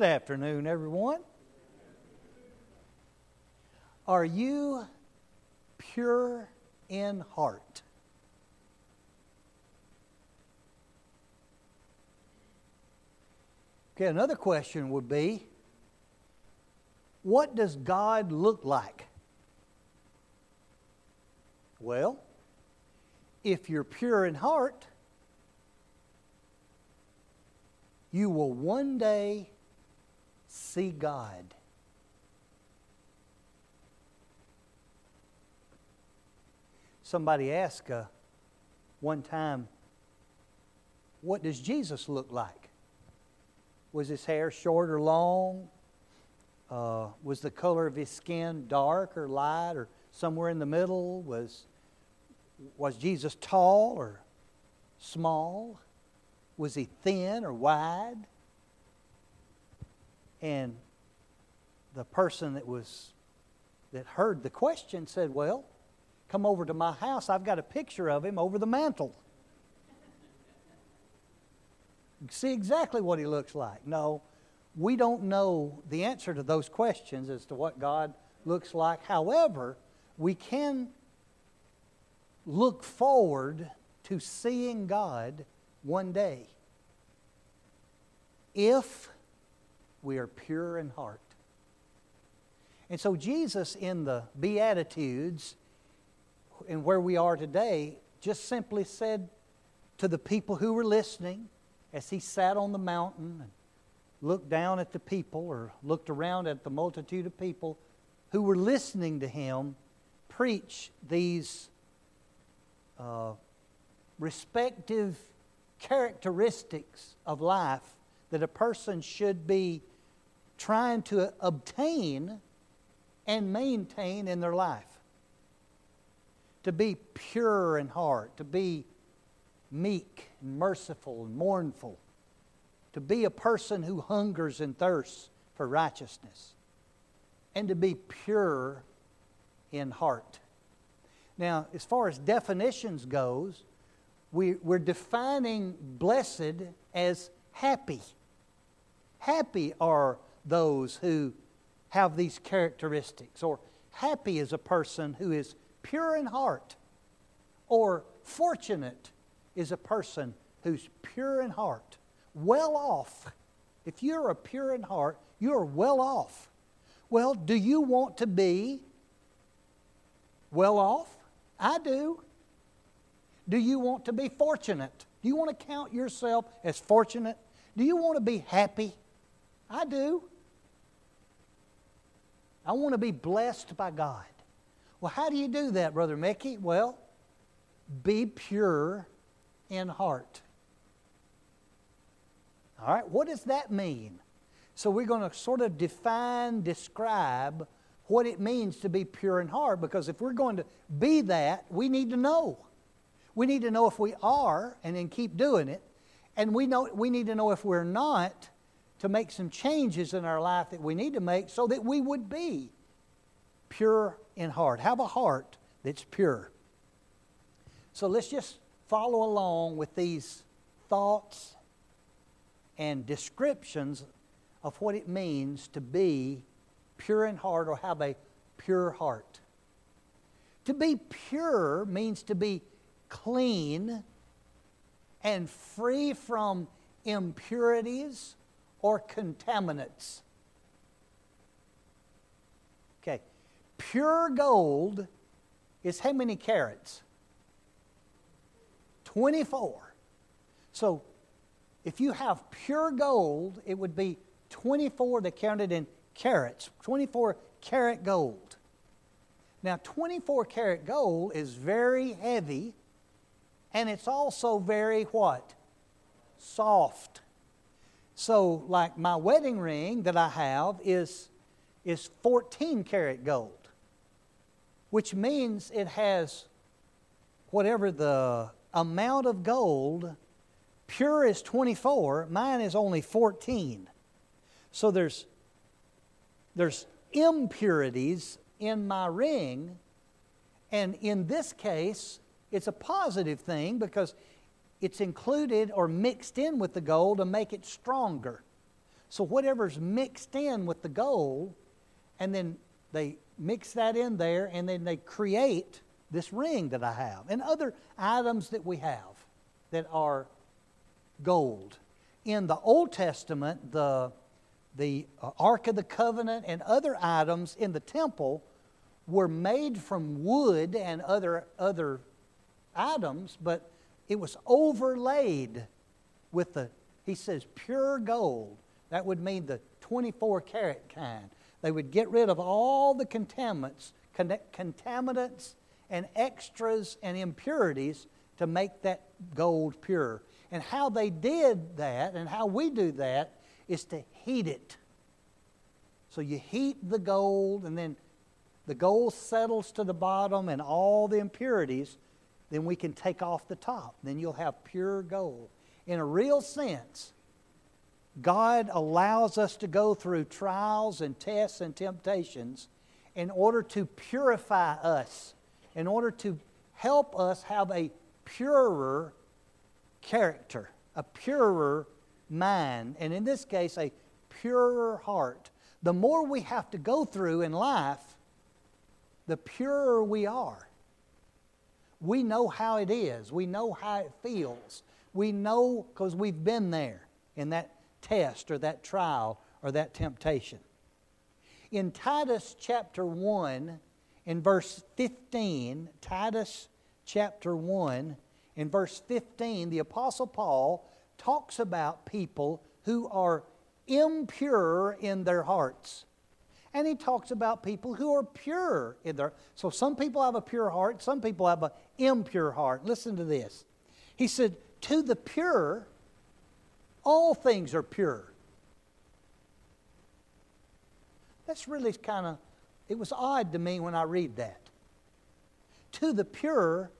Good afternoon, everyone. Are you pure in heart? Okay, another question would be what does God look like? Well, if you're pure in heart, you will one day see God. Somebody asked uh, one time, What does Jesus look like? Was his hair short or long? Uh, was the color of his skin dark or light or somewhere in the middle? Was, was Jesus tall or small? Was he thin or wide? And the person that was that heard the question said, Well, come over to my house. I've got a picture of him over the mantle. See exactly what he looks like. No, we don't know the answer to those questions as to what God looks like. However, we can look forward to seeing God one day if we are pure in heart. And so, Jesus in the Beatitudes, and where we are today, just simply said to the people who were listening as he sat on the mountain and looked down at the people or looked around at the multitude of people who were listening to him preach these uh, respective characteristics of life that a person should be trying to obtain and maintain in their life. To be pure in heart, to be meek and merciful and mournful, to be a person who hungers and thirsts for righteousness, and to be pure in heart. Now, as far as definitions goes, we, we're defining blessed as happy. Happy are those who have these characteristics, or happy is a person who is pure in heart, or fortunate is a person who's pure in heart, well off. If you're a pure in heart, you're well off. Well, do you want to be well off? I do. Do you want to be fortunate? Do you want to count yourself as fortunate? Do you want to be happy? I do. I want to be blessed by God. Well, how do you do that, Brother Mickey? Well, be pure in heart. All right, what does that mean? So we're going to sort of define, describe what it means to be pure in heart because if we're going to be that, we need to know. We need to know if we are and then keep doing it. And we, know, we need to know if we're not to make some changes in our life that we need to make so that we would be pure in heart. Have a heart that's pure. So let's just follow along with these thoughts and descriptions of what it means to be pure in heart or have a pure heart. To be pure means to be clean and free from impurities or contaminants. Okay, pure gold is how many carats? 24. So if you have pure gold, it would be 24 that counted in carats, 24 carat gold. Now, 24 carat gold is very heavy and it's also very what? Soft. So, like my wedding ring that I have is, is 14 karat gold, which means it has whatever the amount of gold, pure is 24, mine is only 14. So there's, there's impurities in my ring, and in this case, it's a positive thing because it's included or mixed in with the gold to make it stronger. So whatever's mixed in with the gold, and then they mix that in there, and then they create this ring that I have, and other items that we have that are gold. In the Old Testament, the, the uh, Ark of the Covenant and other items in the temple were made from wood and other, other items, but it was overlaid with the, he says, pure gold. That would mean the 24 karat kind. They would get rid of all the contaminants, contaminants and extras and impurities to make that gold pure. And how they did that and how we do that is to heat it. So you heat the gold, and then the gold settles to the bottom, and all the impurities, then we can take off the top. Then you'll have pure gold. In a real sense, God allows us to go through trials and tests and temptations in order to purify us, in order to help us have a purer character, a purer mind, and in this case, a purer heart. The more we have to go through in life, the purer we are. We know how it is, we know how it feels. We know because we've been there in that test or that trial or that temptation. In Titus chapter 1, in verse 15, Titus chapter 1, in verse 15, the Apostle Paul talks about people who are impure in their hearts. And he talks about people who are pure in their so some people have a pure heart, some people have an impure heart. Listen to this. He said, To the pure, all things are pure. That's really kind of it was odd to me when I read that. To the pure,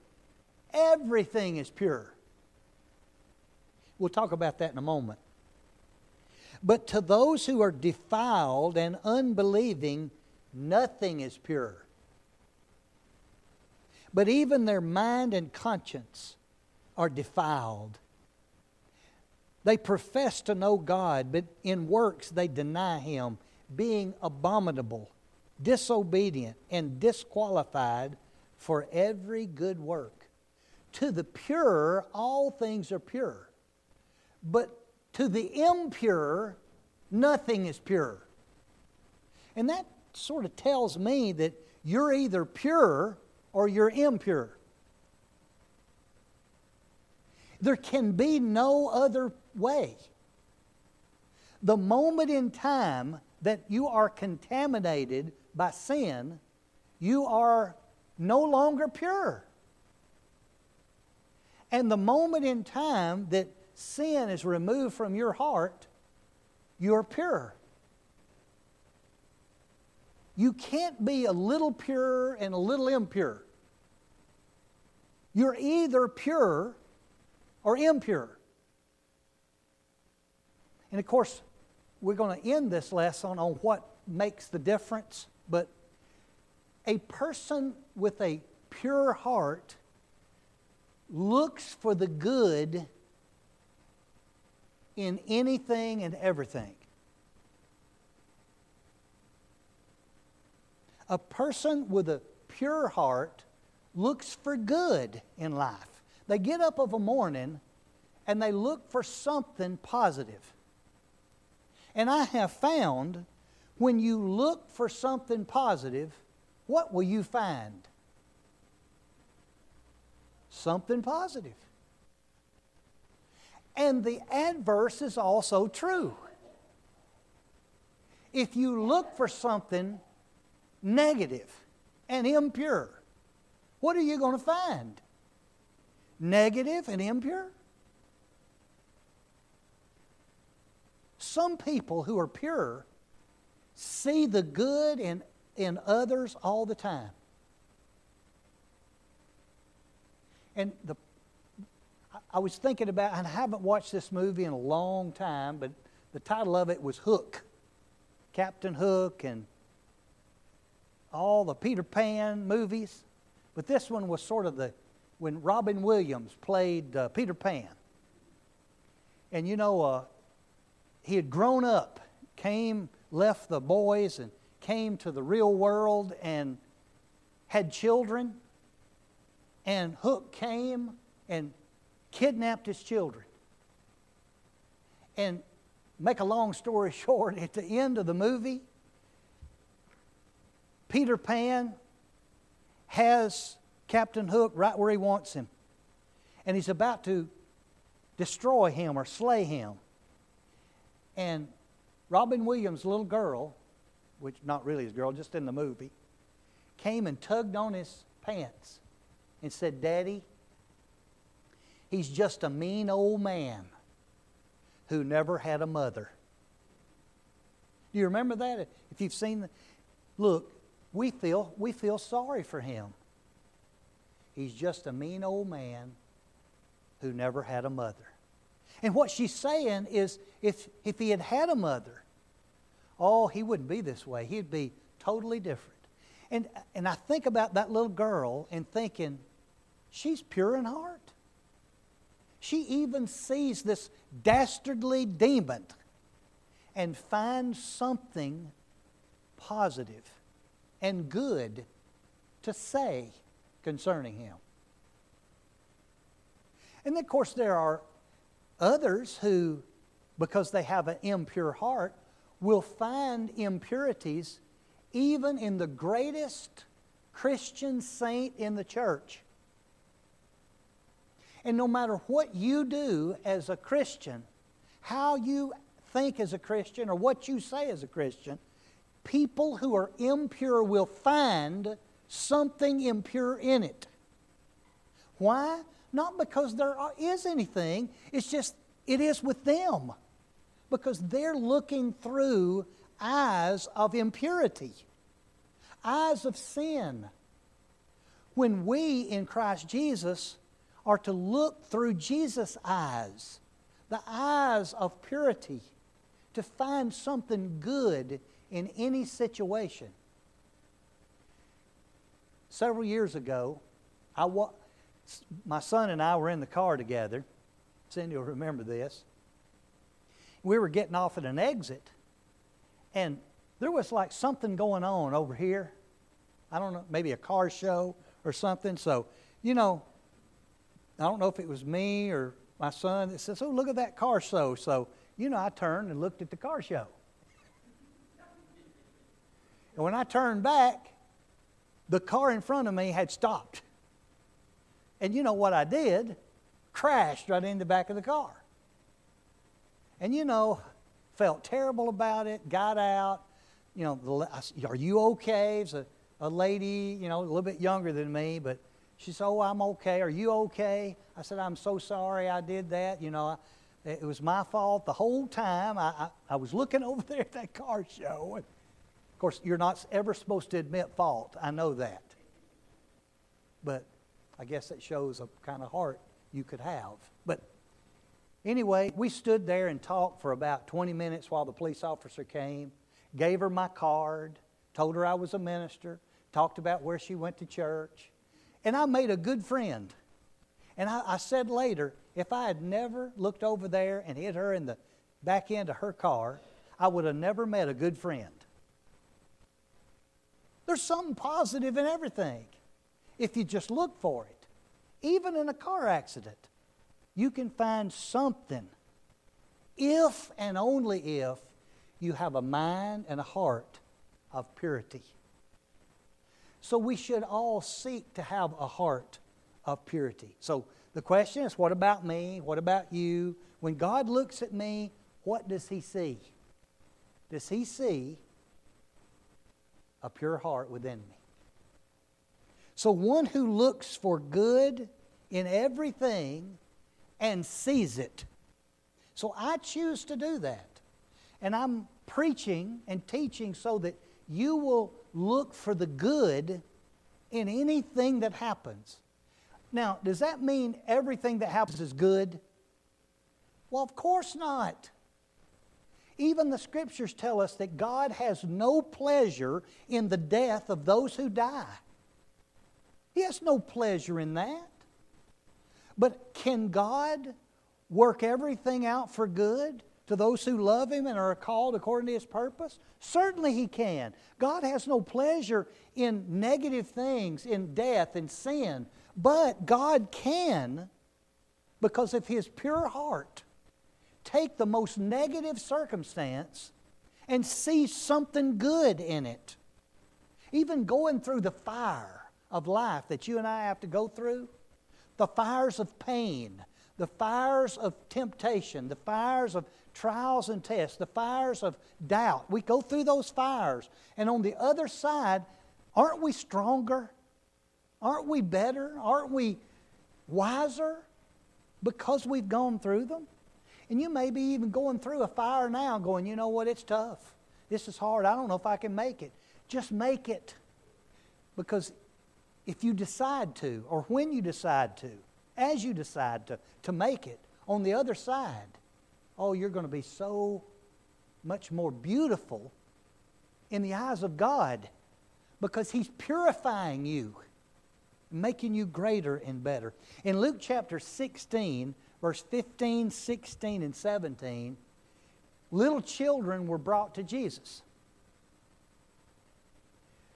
everything is pure. We'll talk about that in a moment. But to those who are defiled and unbelieving, nothing is pure. But even their mind and conscience are defiled. They profess to know God, but in works they deny Him, being abominable, disobedient, and disqualified for every good work. To the pure, all things are pure. But to the impure, nothing is pure. And that sort of tells me that you're either pure or you're impure. There can be no other way. The moment in time that you are contaminated by sin, you are no longer pure. And the moment in time that sin is removed from your heart, you're pure. You can't be a little pure and a little impure. You're either pure or impure. And of course, we're going to end this lesson on what makes the difference, but a person with a pure heart looks for the good in anything and everything. A person with a pure heart looks for good in life. They get up of a morning and they look for something positive. And I have found when you look for something positive, what will you find? Something positive. And the adverse is also true. If you look for something negative and impure, what are you going to find? Negative and impure? Some people who are pure see the good in, in others all the time. And the I was thinking about, and I haven't watched this movie in a long time, but the title of it was Hook. Captain Hook and all the Peter Pan movies. But this one was sort of the, when Robin Williams played uh, Peter Pan. And you know, uh, he had grown up, came, left the boys, and came to the real world and had children. And Hook came and kidnapped his children. And make a long story short, at the end of the movie, Peter Pan has Captain Hook right where he wants him. And he's about to destroy him or slay him. And Robin Williams' little girl, which not really his girl, just in the movie, came and tugged on his pants and said, Daddy, he's just a mean old man who never had a mother. Do you remember that? If you've seen the, look, we feel we feel sorry for him. He's just a mean old man who never had a mother. And what she's saying is if, if he had had a mother, oh, he wouldn't be this way. He'd be totally different. And, and I think about that little girl and thinking, she's pure in heart. She even sees this dastardly demon and finds something positive and good to say concerning him. And then, of course, there are others who, because they have an impure heart, will find impurities even in the greatest Christian saint in the church. And no matter what you do as a Christian, how you think as a Christian, or what you say as a Christian, people who are impure will find something impure in it. Why? Not because there is anything, it's just it is with them. Because they're looking through eyes of impurity, eyes of sin. When we in Christ Jesus are to look through Jesus' eyes, the eyes of purity, to find something good in any situation. Several years ago, I wa- my son and I were in the car together. Cindy will remember this. We were getting off at an exit, and there was like something going on over here. I don't know, maybe a car show or something. So, you know, I don't know if it was me or my son that says, Oh, look at that car show. So, you know, I turned and looked at the car show. And when I turned back, the car in front of me had stopped. And you know what I did? Crashed right in the back of the car. And you know, felt terrible about it, got out. You know, are you okay? It's a, a lady, you know, a little bit younger than me, but she said, Oh, I'm okay. Are you okay? I said, I'm so sorry I did that. You know, it was my fault the whole time. I, I, I was looking over there at that car show. And course, you're not ever supposed to admit fault. I know that. But I guess it shows a kind of heart you could have. But anyway, we stood there and talked for about 20 minutes while the police officer came, gave her my card, told her I was a minister, talked about where she went to church. And I made a good friend. And I, I said later, if I had never looked over there and hit her in the back end of her car, I would have never met a good friend. There's something positive in everything if you just look for it. Even in a car accident, you can find something if and only if you have a mind and a heart of purity. So we should all seek to have a heart of purity. So the question is what about me? What about you? When God looks at me, what does He see? Does He see a pure heart within me? So, one who looks for good in everything and sees it. So, I choose to do that. And I'm preaching and teaching so that you will look for the good in anything that happens. Now, does that mean everything that happens is good? Well, of course not. Even the scriptures tell us that God has no pleasure in the death of those who die. He has no pleasure in that. But can God work everything out for good to those who love Him and are called according to His purpose? Certainly He can. God has no pleasure in negative things, in death and sin, but God can, because of His pure heart, take the most negative circumstance and see something good in it. Even going through the fire of life that you and I have to go through, the fires of pain, the fires of temptation, the fires of trials and tests, the fires of doubt. We go through those fires, and on the other side, aren't we stronger? Aren't we better? Aren't we wiser because we've gone through them? And you may be even going through a fire now, going, you know what, it's tough. This is hard. I don't know if I can make it. Just make it. Because if you decide to, or when you decide to, as you decide to, to make it, on the other side, oh, you're going to be so much more beautiful in the eyes of God because He's purifying you, making you greater and better. In Luke chapter 16, verse 15, 16, and 17, little children were brought to Jesus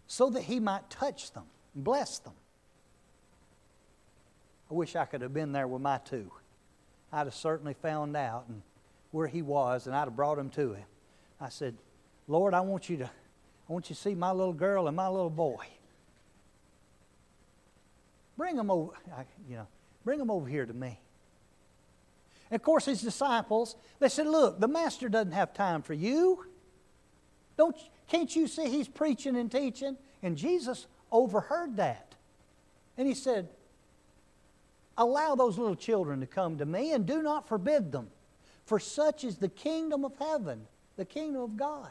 so that he might touch them and bless them. I wish I could have been there with my two. I'd have certainly found out and where he was, and I'd have brought him to him. I said, Lord, I want you to, I want you to see my little girl and my little boy. Bring them over, you know, bring them over here to me. And of course, his disciples, they said, Look, the master doesn't have time for you. Don't, can't you see he's preaching and teaching? And Jesus overheard that. And he said, Allow those little children to come to me and do not forbid them, for such is the kingdom of heaven, the kingdom of God.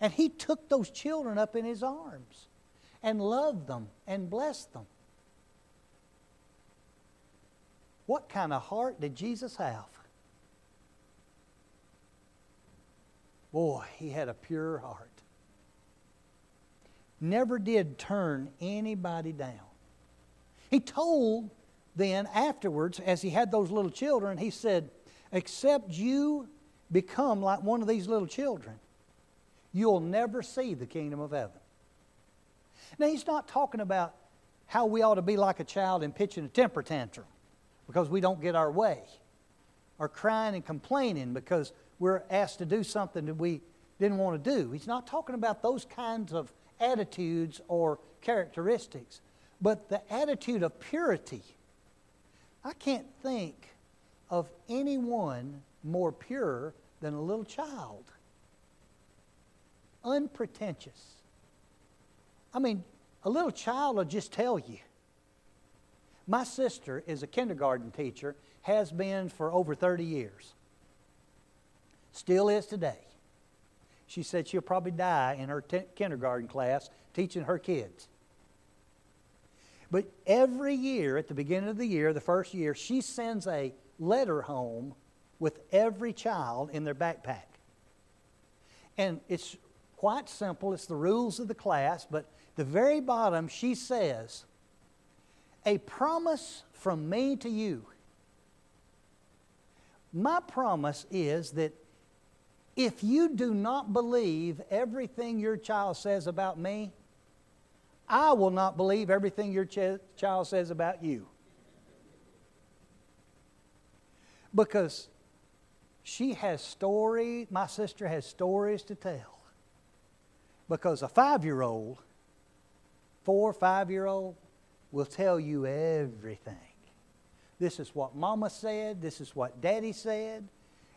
And he took those children up in his arms and loved them and blessed them. What kind of heart did Jesus have? Boy, he had a pure heart. Never did turn anybody down. He told then afterwards, as he had those little children, he said, Except you become like one of these little children, you'll never see the kingdom of heaven. Now, he's not talking about how we ought to be like a child and pitching a temper tantrum because we don't get our way, or crying and complaining because we're asked to do something that we didn't want to do. He's not talking about those kinds of attitudes or characteristics, but the attitude of purity. I can't think of anyone more pure than a little child. Unpretentious. I mean, a little child will just tell you, my sister is a kindergarten teacher, has been for over 30 years. Still is today. She said she'll probably die in her t- kindergarten class teaching her kids. But every year, at the beginning of the year, the first year, she sends a letter home with every child in their backpack. And it's quite simple, it's the rules of the class, but the very bottom she says, a promise from me to you. My promise is that if you do not believe everything your child says about me, I will not believe everything your ch- child says about you. Because she has stories, my sister has stories to tell. Because a five year old, four, five year old, will tell you everything. This is what mama said, this is what daddy said,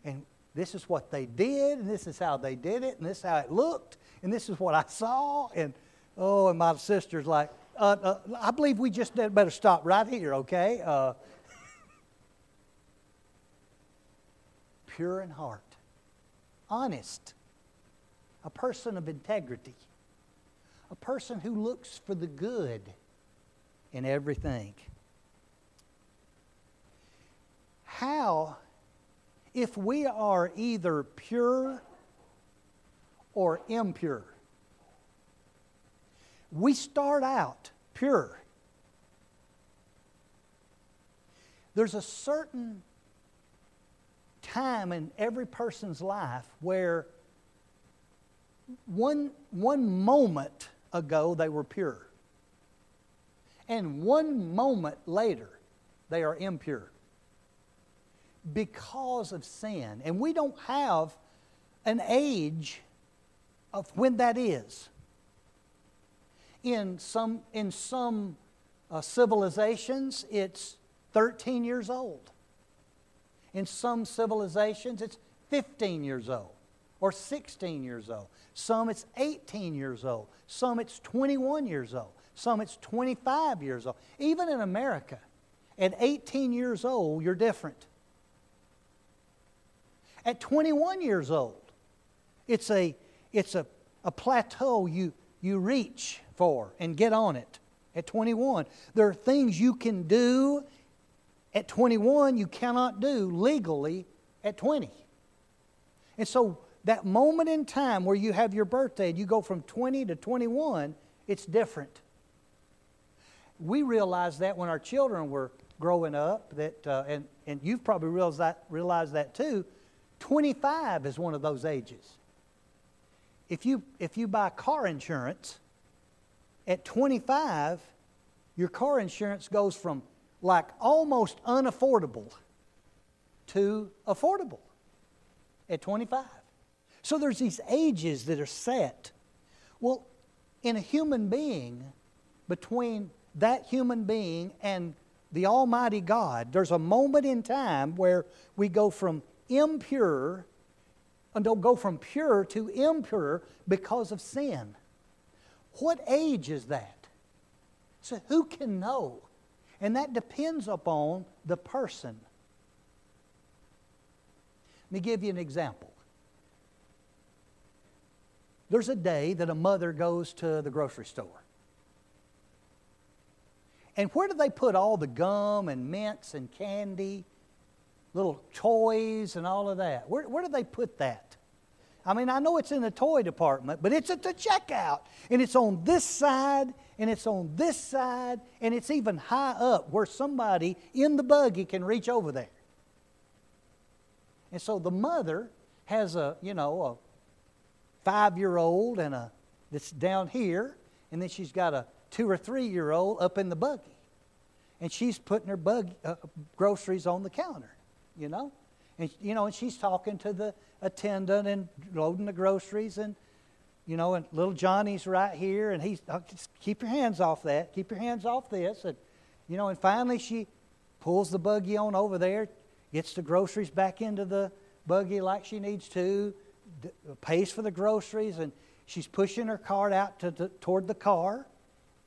and this is what they did, and this is how they did it, and this is how it looked, and this is what I saw. And oh, and my sister's like, uh, uh, I believe we just better stop right here, okay? Uh, pure in heart, honest, a person of integrity, a person who looks for the good in everything. How, if we are either pure or impure, we start out pure. There's a certain time in every person's life where one, one moment ago they were pure. And one moment later they are impure because of sin. And we don't have an age of when that is. In some, in some uh, civilizations, it's 13 years old. In some civilizations, it's 15 years old or 16 years old. Some it's 18 years old. Some it's 21 years old. Some it's 25 years old. Even in America, at 18 years old, you're different. At 21 years old, it's a, it's a, a plateau you, you reach for and get on it at 21. There are things you can do at 21 you cannot do legally at 20. And so that moment in time where you have your birthday and you go from 20 to 21, it's different. We realized that when our children were growing up, that, uh, and, and you've probably realized that, realized that too. 25 is one of those ages. If you, if you buy car insurance, at 25, your car insurance goes from like almost unaffordable to affordable at 25. So there's these ages that are set. Well, in a human being, between that human being and the Almighty God, there's a moment in time where we go from impure and don't go from pure to impure because of sin. What age is that? So who can know? And that depends upon the person. Let me give you an example. There's a day that a mother goes to the grocery store. And where do they put all the gum and mints and candy, little toys and all of that? Where, where do they put that? I mean, I know it's in the toy department, but it's at the checkout. And it's on this side, and it's on this side, and it's even high up where somebody in the buggy can reach over there. And so the mother has a, you know, a five year old and a that's down here, and then she's got a two or three year old up in the buggy. And she's putting her bug, uh, groceries on the counter, you know? And, you know, and she's talking to the attendant and loading the groceries and, you know, and little Johnny's right here and he's, oh, just keep your hands off that, keep your hands off this. And, you know, and finally she pulls the buggy on over there, gets the groceries back into the buggy like she needs to, pays for the groceries, and she's pushing her cart out to, to, toward the car.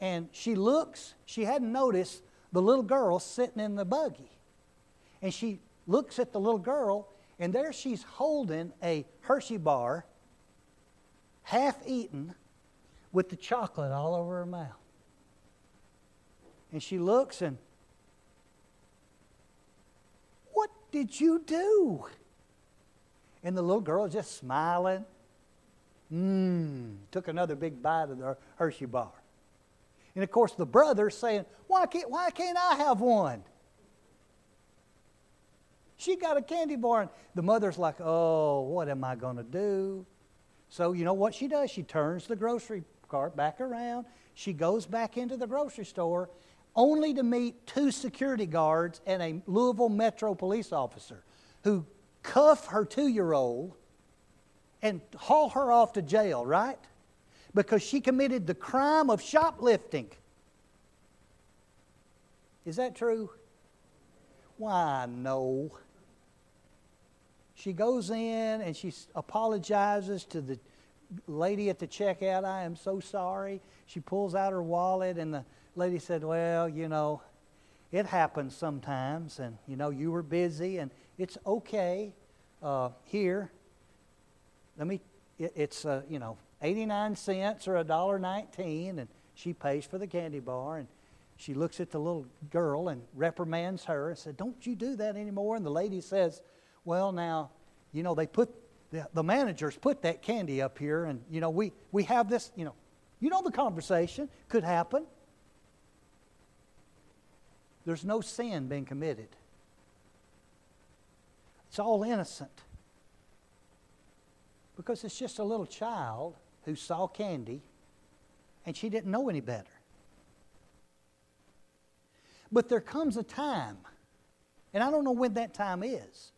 And she looks, she hadn't noticed the little girl sitting in the buggy. And she looks at the little girl, and there she's holding a Hershey bar, half eaten, with the chocolate all over her mouth. And she looks and, What did you do? And the little girl just smiling. Mmm, took another big bite of the Hershey bar. And of course, the brother's saying, Why can't, why can't I have one? She got a candy bar. And the mother's like, Oh, what am I going to do? So, you know what she does? She turns the grocery cart back around. She goes back into the grocery store only to meet two security guards and a Louisville Metro police officer who cuff her two year old and haul her off to jail, right? Because she committed the crime of shoplifting. Is that true? Why, no. She goes in and she apologizes to the lady at the checkout. I am so sorry. She pulls out her wallet, and the lady said, Well, you know, it happens sometimes, and you know, you were busy, and it's okay. Uh, here, let me, it, it's, uh, you know, 89 cents or $1.19, and she pays for the candy bar, and she looks at the little girl and reprimands her and said, Don't you do that anymore? And the lady says, Well, now, you know, they put, the, the managers put that candy up here, and, you know, we, we have this, you know, you know the conversation could happen. There's no sin being committed. It's all innocent. Because it's just a little child who saw candy and she didn't know any better. But there comes a time, and I don't know when that time is,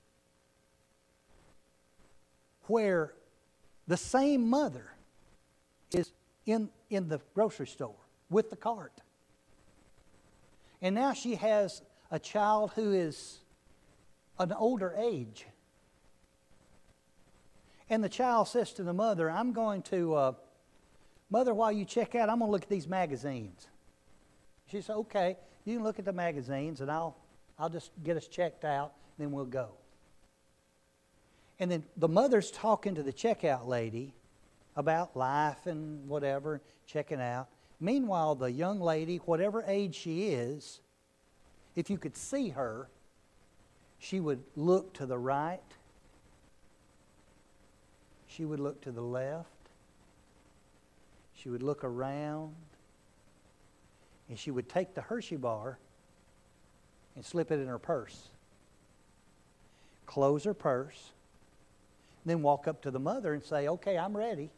where the same mother is in, in the grocery store with the cart. And now she has a child who is an older age. And the child says to the mother, I'm going to, uh, Mother, while you check out, I'm going to look at these magazines. She said, Okay, you can look at the magazines and I'll, I'll just get us checked out, then we'll go. And then the mother's talking to the checkout lady about life and whatever, checking out. Meanwhile, the young lady, whatever age she is, if you could see her, she would look to the right, she would look to the left, she would look around, and she would take the Hershey bar and slip it in her purse. Close her purse, then walk up to the mother and say, Okay, I'm ready.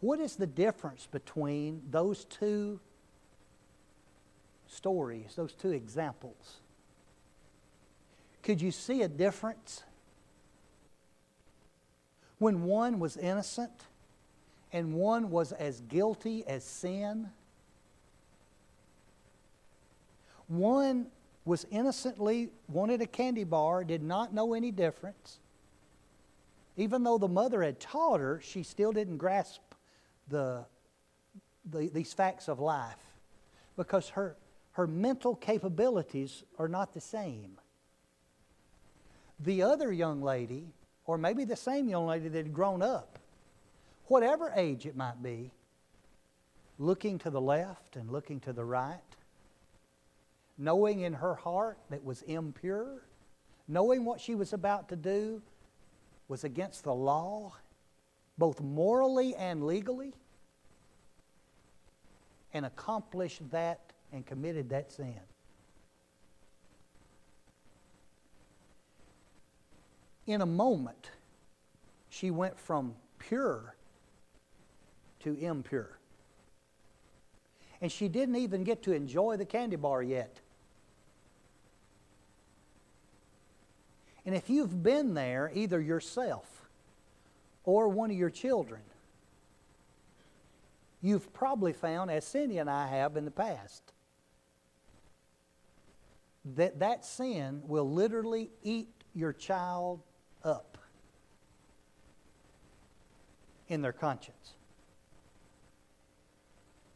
What is the difference between those two stories, those two examples? Could you see a difference? When one was innocent and one was as guilty as sin, one was innocently wanted a candy bar, did not know any difference. Even though the mother had taught her, she still didn't grasp the, the, these facts of life because her, her mental capabilities are not the same. The other young lady, or maybe the same young lady that had grown up, whatever age it might be, looking to the left and looking to the right, knowing in her heart that was impure, knowing what she was about to do was against the law both morally and legally, and accomplished that and committed that sin. In a moment, she went from pure to impure. And she didn't even get to enjoy the candy bar yet. And if you've been there, either yourself or one of your children. You've probably found, as Cindy and I have in the past, that that sin will literally eat your child up in their conscience.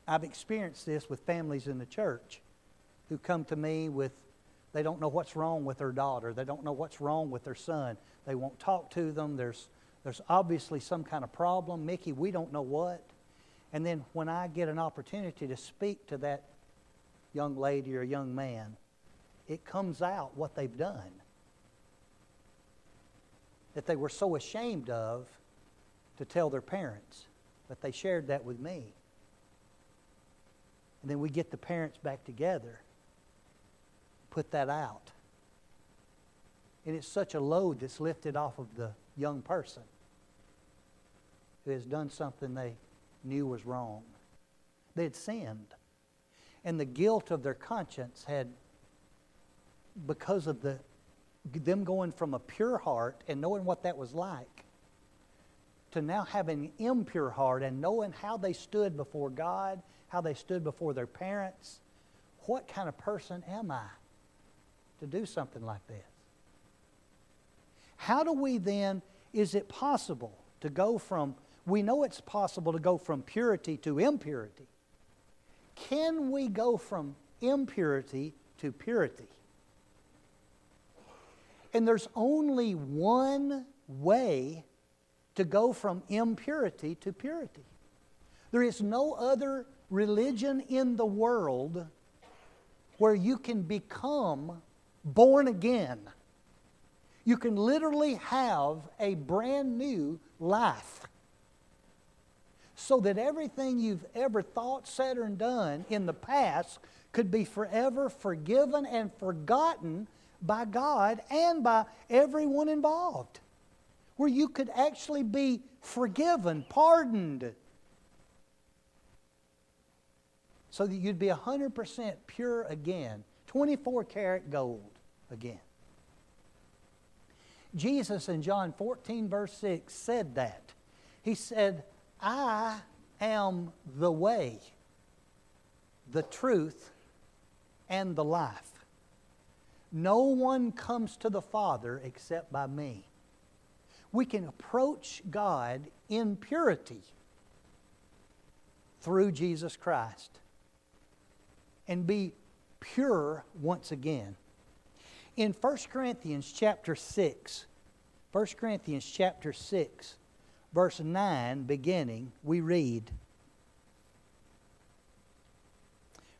I've experienced this with families in the church who come to me with, they don't know what's wrong with their daughter. They don't know what's wrong with their son. They won't talk to them. There's there's obviously some kind of problem. Mickey, we don't know what. And then when I get an opportunity to speak to that young lady or young man, it comes out what they've done. That they were so ashamed of to tell their parents, but they shared that with me. And then we get the parents back together, put that out. And it's such a load that's lifted off of the young person who has done something they knew was wrong. They had sinned. And the guilt of their conscience had, because of the, them going from a pure heart and knowing what that was like, to now having an impure heart and knowing how they stood before God, how they stood before their parents. What kind of person am I to do something like this? How do we then, is it possible to go from, we know it's possible to go from purity to impurity. Can we go from impurity to purity? And there's only one way to go from impurity to purity. There is no other religion in the world where you can become born again you can literally have a brand new life. So that everything you've ever thought, said, or done in the past could be forever forgiven and forgotten by God and by everyone involved. Where you could actually be forgiven, pardoned, so that you'd be 100% pure again, 24 karat gold again. Jesus in John 14, verse 6 said that. He said, I am the way, the truth, and the life. No one comes to the Father except by me. We can approach God in purity through Jesus Christ and be pure once again. In 1 Corinthians chapter 6, 1 Corinthians chapter 6, verse 9 beginning, we read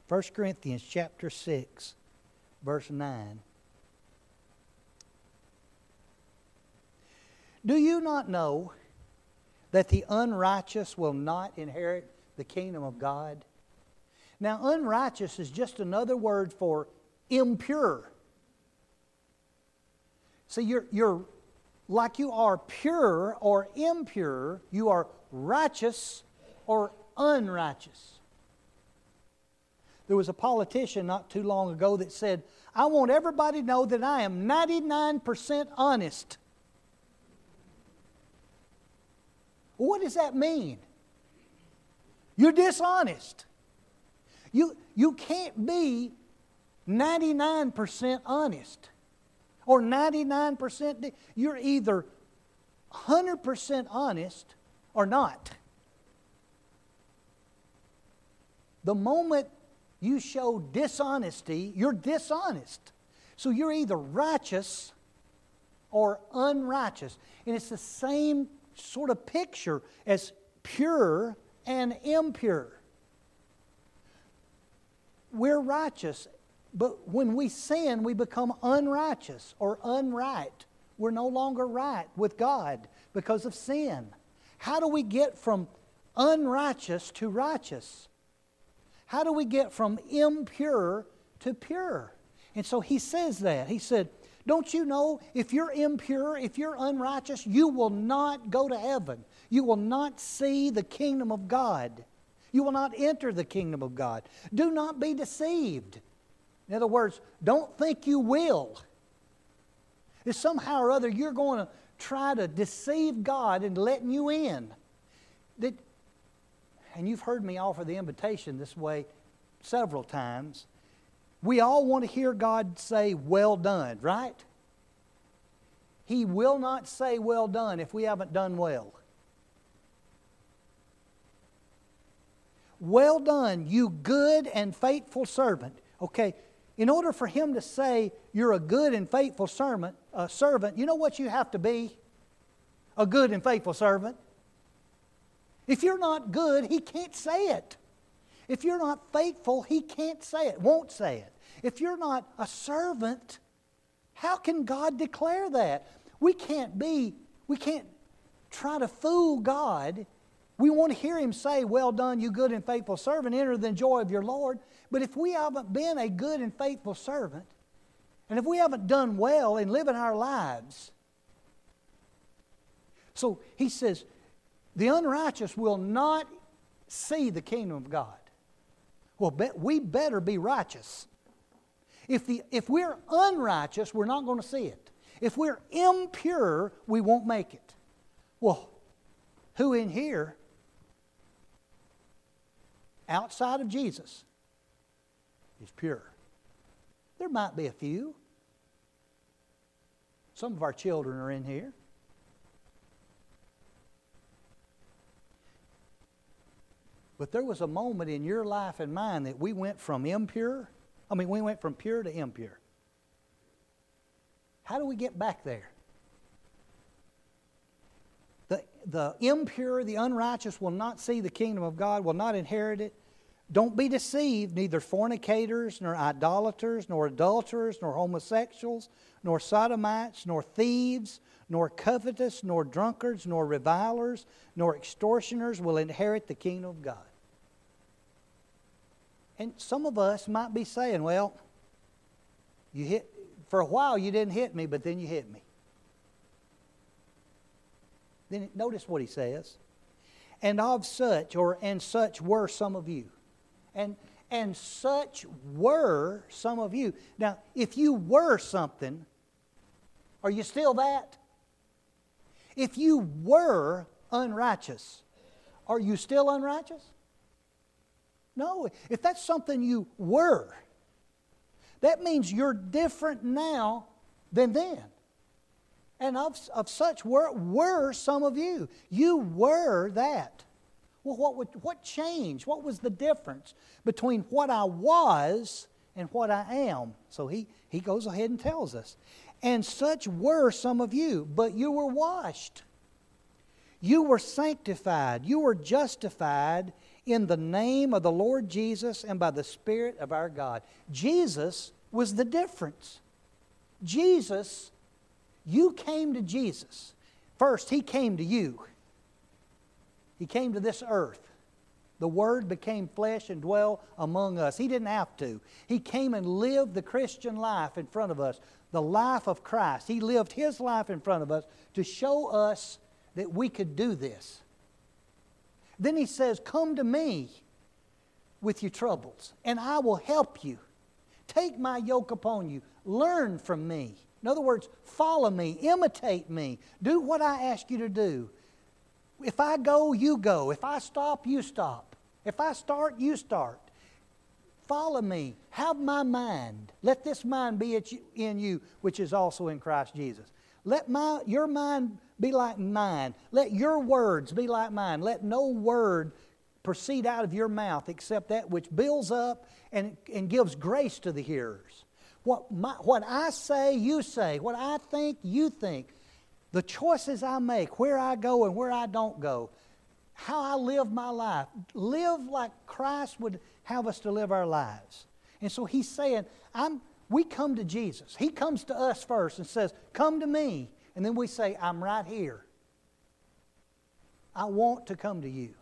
1 Corinthians chapter 6, verse 9. Do you not know that the unrighteous will not inherit the kingdom of God? Now, unrighteous is just another word for impure. See, you're, you're like you are pure or impure, you are righteous or unrighteous. There was a politician not too long ago that said, I want everybody to know that I am 99% honest. What does that mean? You're dishonest. You, you can't be 99% honest or 99%. You're either 100% honest or not. The moment you show dishonesty, you're dishonest. So you're either righteous or unrighteous. And it's the same sort of picture as pure and impure. We're righteous, but when we sin, we become unrighteous or unright. We're no longer right with God because of sin. How do we get from unrighteous to righteous? How do we get from impure to pure? And so he says that. He said, Don't you know if you're impure, if you're unrighteous, you will not go to heaven. You will not see the kingdom of God. You will not enter the kingdom of God. Do not be deceived. In other words, don't think you will. If somehow or other you're going to try to deceive God and letting you in, that and you've heard me offer the invitation this way several times. We all want to hear God say, Well done, right? He will not say, Well done, if we haven't done well. Well done, you good and faithful servant. Okay, in order for him to say you're a good and faithful servant, a uh, servant, you know what you have to be? A good and faithful servant. If you're not good, he can't say it. If you're not faithful, he can't say it, won't say it. If you're not a servant, how can God declare that? We can't be, we can't try to fool God. We want to hear him say, Well done, you good and faithful servant, enter the joy of your Lord. But if we haven't been a good and faithful servant, and if we haven't done well in living our lives, so he says, the unrighteous will not see the kingdom of God. Well, we better be righteous. If, the, if we're unrighteous, we're not going to see it. If we're impure, we won't make it. Well, who in here, outside of Jesus, is pure? There might be a few. Some of our children are in here. But there was a moment in your life and mine that we went from impure, I mean, we went from pure to impure. How do we get back there? The, the impure, the unrighteous will not see the kingdom of God, will not inherit it. Don't be deceived, neither fornicators, nor idolaters, nor adulterers, nor homosexuals, nor sodomites, nor thieves, nor covetous, nor drunkards, nor revilers, nor extortioners will inherit the kingdom of God. And some of us might be saying, well, you hit, for a while you didn't hit me, but then you hit me. Then notice what he says. And of such, or and such were some of you. And and such were some of you. Now, if you were something, are you still that? If you were unrighteous, are you still unrighteous? No. If that's something you were, that means you're different now than then. And of, of such were, were some of you. You were that. Well, what, would, what changed? What was the difference between what I was and what I am? So he, he goes ahead and tells us. And such were some of you, but you were washed. You were sanctified. You were justified in the name of the Lord Jesus and by the Spirit of our God. Jesus was the difference. Jesus, you came to Jesus. First, He came to you, He came to this earth. The Word became flesh and dwelt among us. He didn't have to. He came and lived the Christian life in front of us, the life of Christ. He lived His life in front of us to show us that we could do this. Then He says, Come to me with your troubles, and I will help you. Take my yoke upon you. Learn from me. In other words, follow me, imitate me, do what I ask you to do. If I go, you go. If I stop, you stop. If I start, you start. Follow me. Have my mind. Let this mind be in you, which is also in Christ Jesus. Let my, your mind be like mine. Let your words be like mine. Let no word proceed out of your mouth except that which builds up and, and gives grace to the hearers. What, my, what I say, you say. What I think, you think. The choices I make, where I go and where I don't go, how I live my life. Live like Christ would have us to live our lives. And so he's saying, I'm, we come to Jesus. He comes to us first and says, Come to me. And then we say, I'm right here. I want to come to you.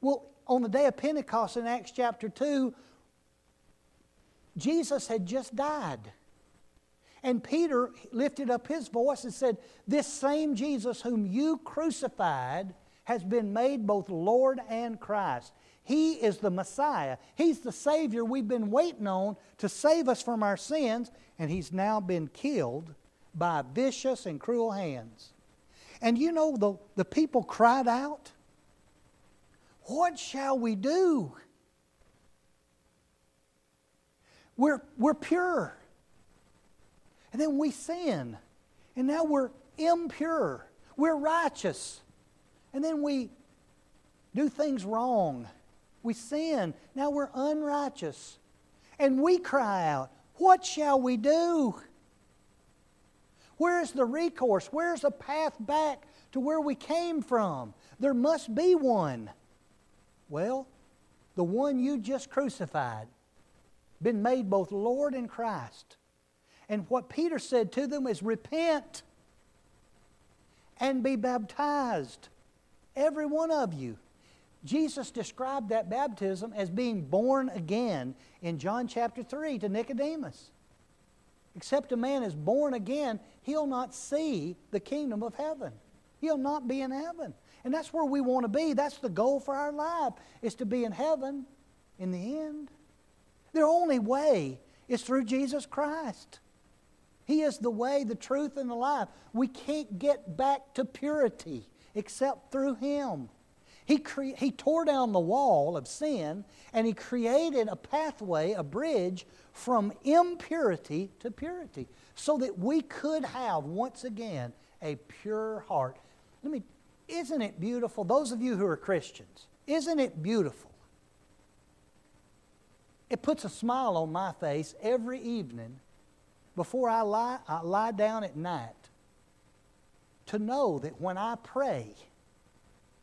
Well, on the day of Pentecost in Acts chapter 2, Jesus had just died. And Peter lifted up his voice and said, This same Jesus whom you crucified has been made both Lord and Christ. He is the Messiah. He's the Savior we've been waiting on to save us from our sins, and He's now been killed by vicious and cruel hands. And you know, the, the people cried out, What shall we do? We're, we're pure. And then we sin. And now we're impure. We're righteous. And then we do things wrong. We sin. Now we're unrighteous. And we cry out, What shall we do? Where's the recourse? Where's the path back to where we came from? There must be one. Well, the one you just crucified been made both Lord and Christ. And what Peter said to them is repent and be baptized, every one of you. Jesus described that baptism as being born again in John chapter 3 to Nicodemus. Except a man is born again, he'll not see the kingdom of heaven. He'll not be in heaven. And that's where we want to be. That's the goal for our life, is to be in heaven in the end. The only way is through Jesus Christ. He is the way, the truth, and the life. We can't get back to purity except through Him. He, cre- he tore down the wall of sin and He created a pathway, a bridge from impurity to purity so that we could have once again a pure heart. Let me, isn't it beautiful? Those of you who are Christians, isn't it beautiful it puts a smile on my face every evening before I lie, I lie down at night to know that when I pray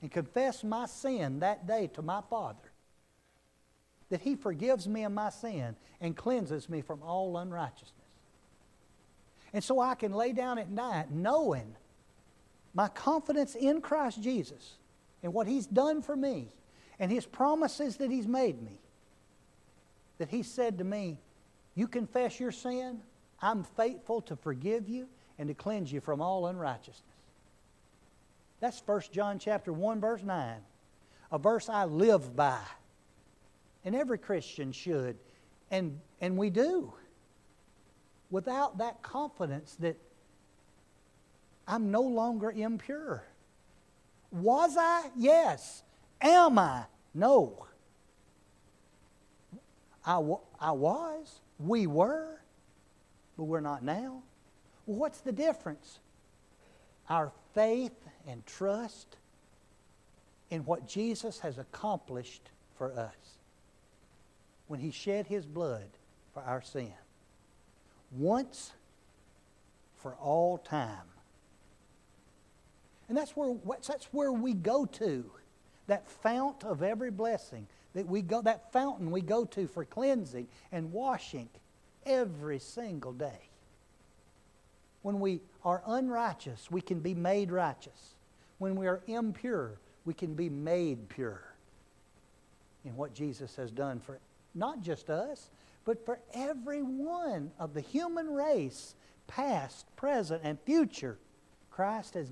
and confess my sin that day to my Father, that He forgives me of my sin and cleanses me from all unrighteousness. And so I can lay down at night knowing my confidence in Christ Jesus and what He's done for me and His promises that He's made me that He said to me, You confess your sin, I'm faithful to forgive you and to cleanse you from all unrighteousness. That's 1 John chapter 1 verse 9. A verse I live by. And every Christian should. And, and we do. Without that confidence that I'm no longer impure. Was I? Yes. Am I? No. I, I was. We were. But we're not now. Well, what's the difference? Our faith and trust in what Jesus has accomplished for us when he shed his blood for our sin. Once for all time. And that's where, that's where we go to, that fount of every blessing, that we go, that fountain we go to for cleansing and washing every single day. When we are unrighteous, we can be made righteous. When we are impure, we can be made pure in what Jesus has done for not just us, but for every one of the human race, past, present, and future. Christ has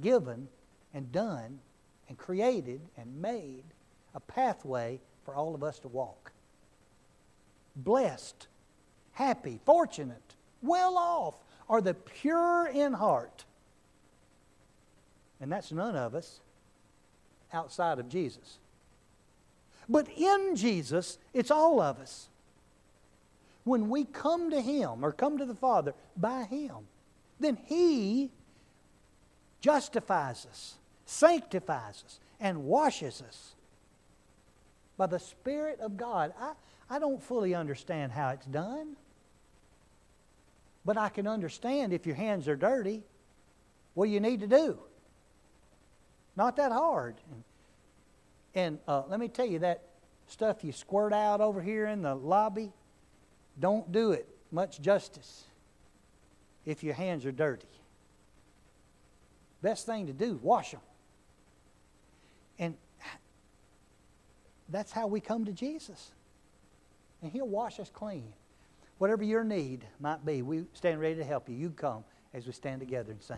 given and done and created and made a pathway for all of us to walk. Blessed, happy, fortunate, well off, are the pure in heart. And that's none of us outside of Jesus. But in Jesus, it's all of us. When we come to Him or come to the Father by Him, then He justifies us, sanctifies us, and washes us by the Spirit of God. I, I don't fully understand how it's done. But I can understand if your hands are dirty, what do you need to do? Not that hard. And, uh, let me tell you that stuff you squirt out over here in the lobby, don't do it much justice if your hands are dirty. Best thing to do, wash them. And that's how we come to Jesus. And He'll wash us clean. Whatever your need might be, we stand ready to help you. You come as we stand together and sing.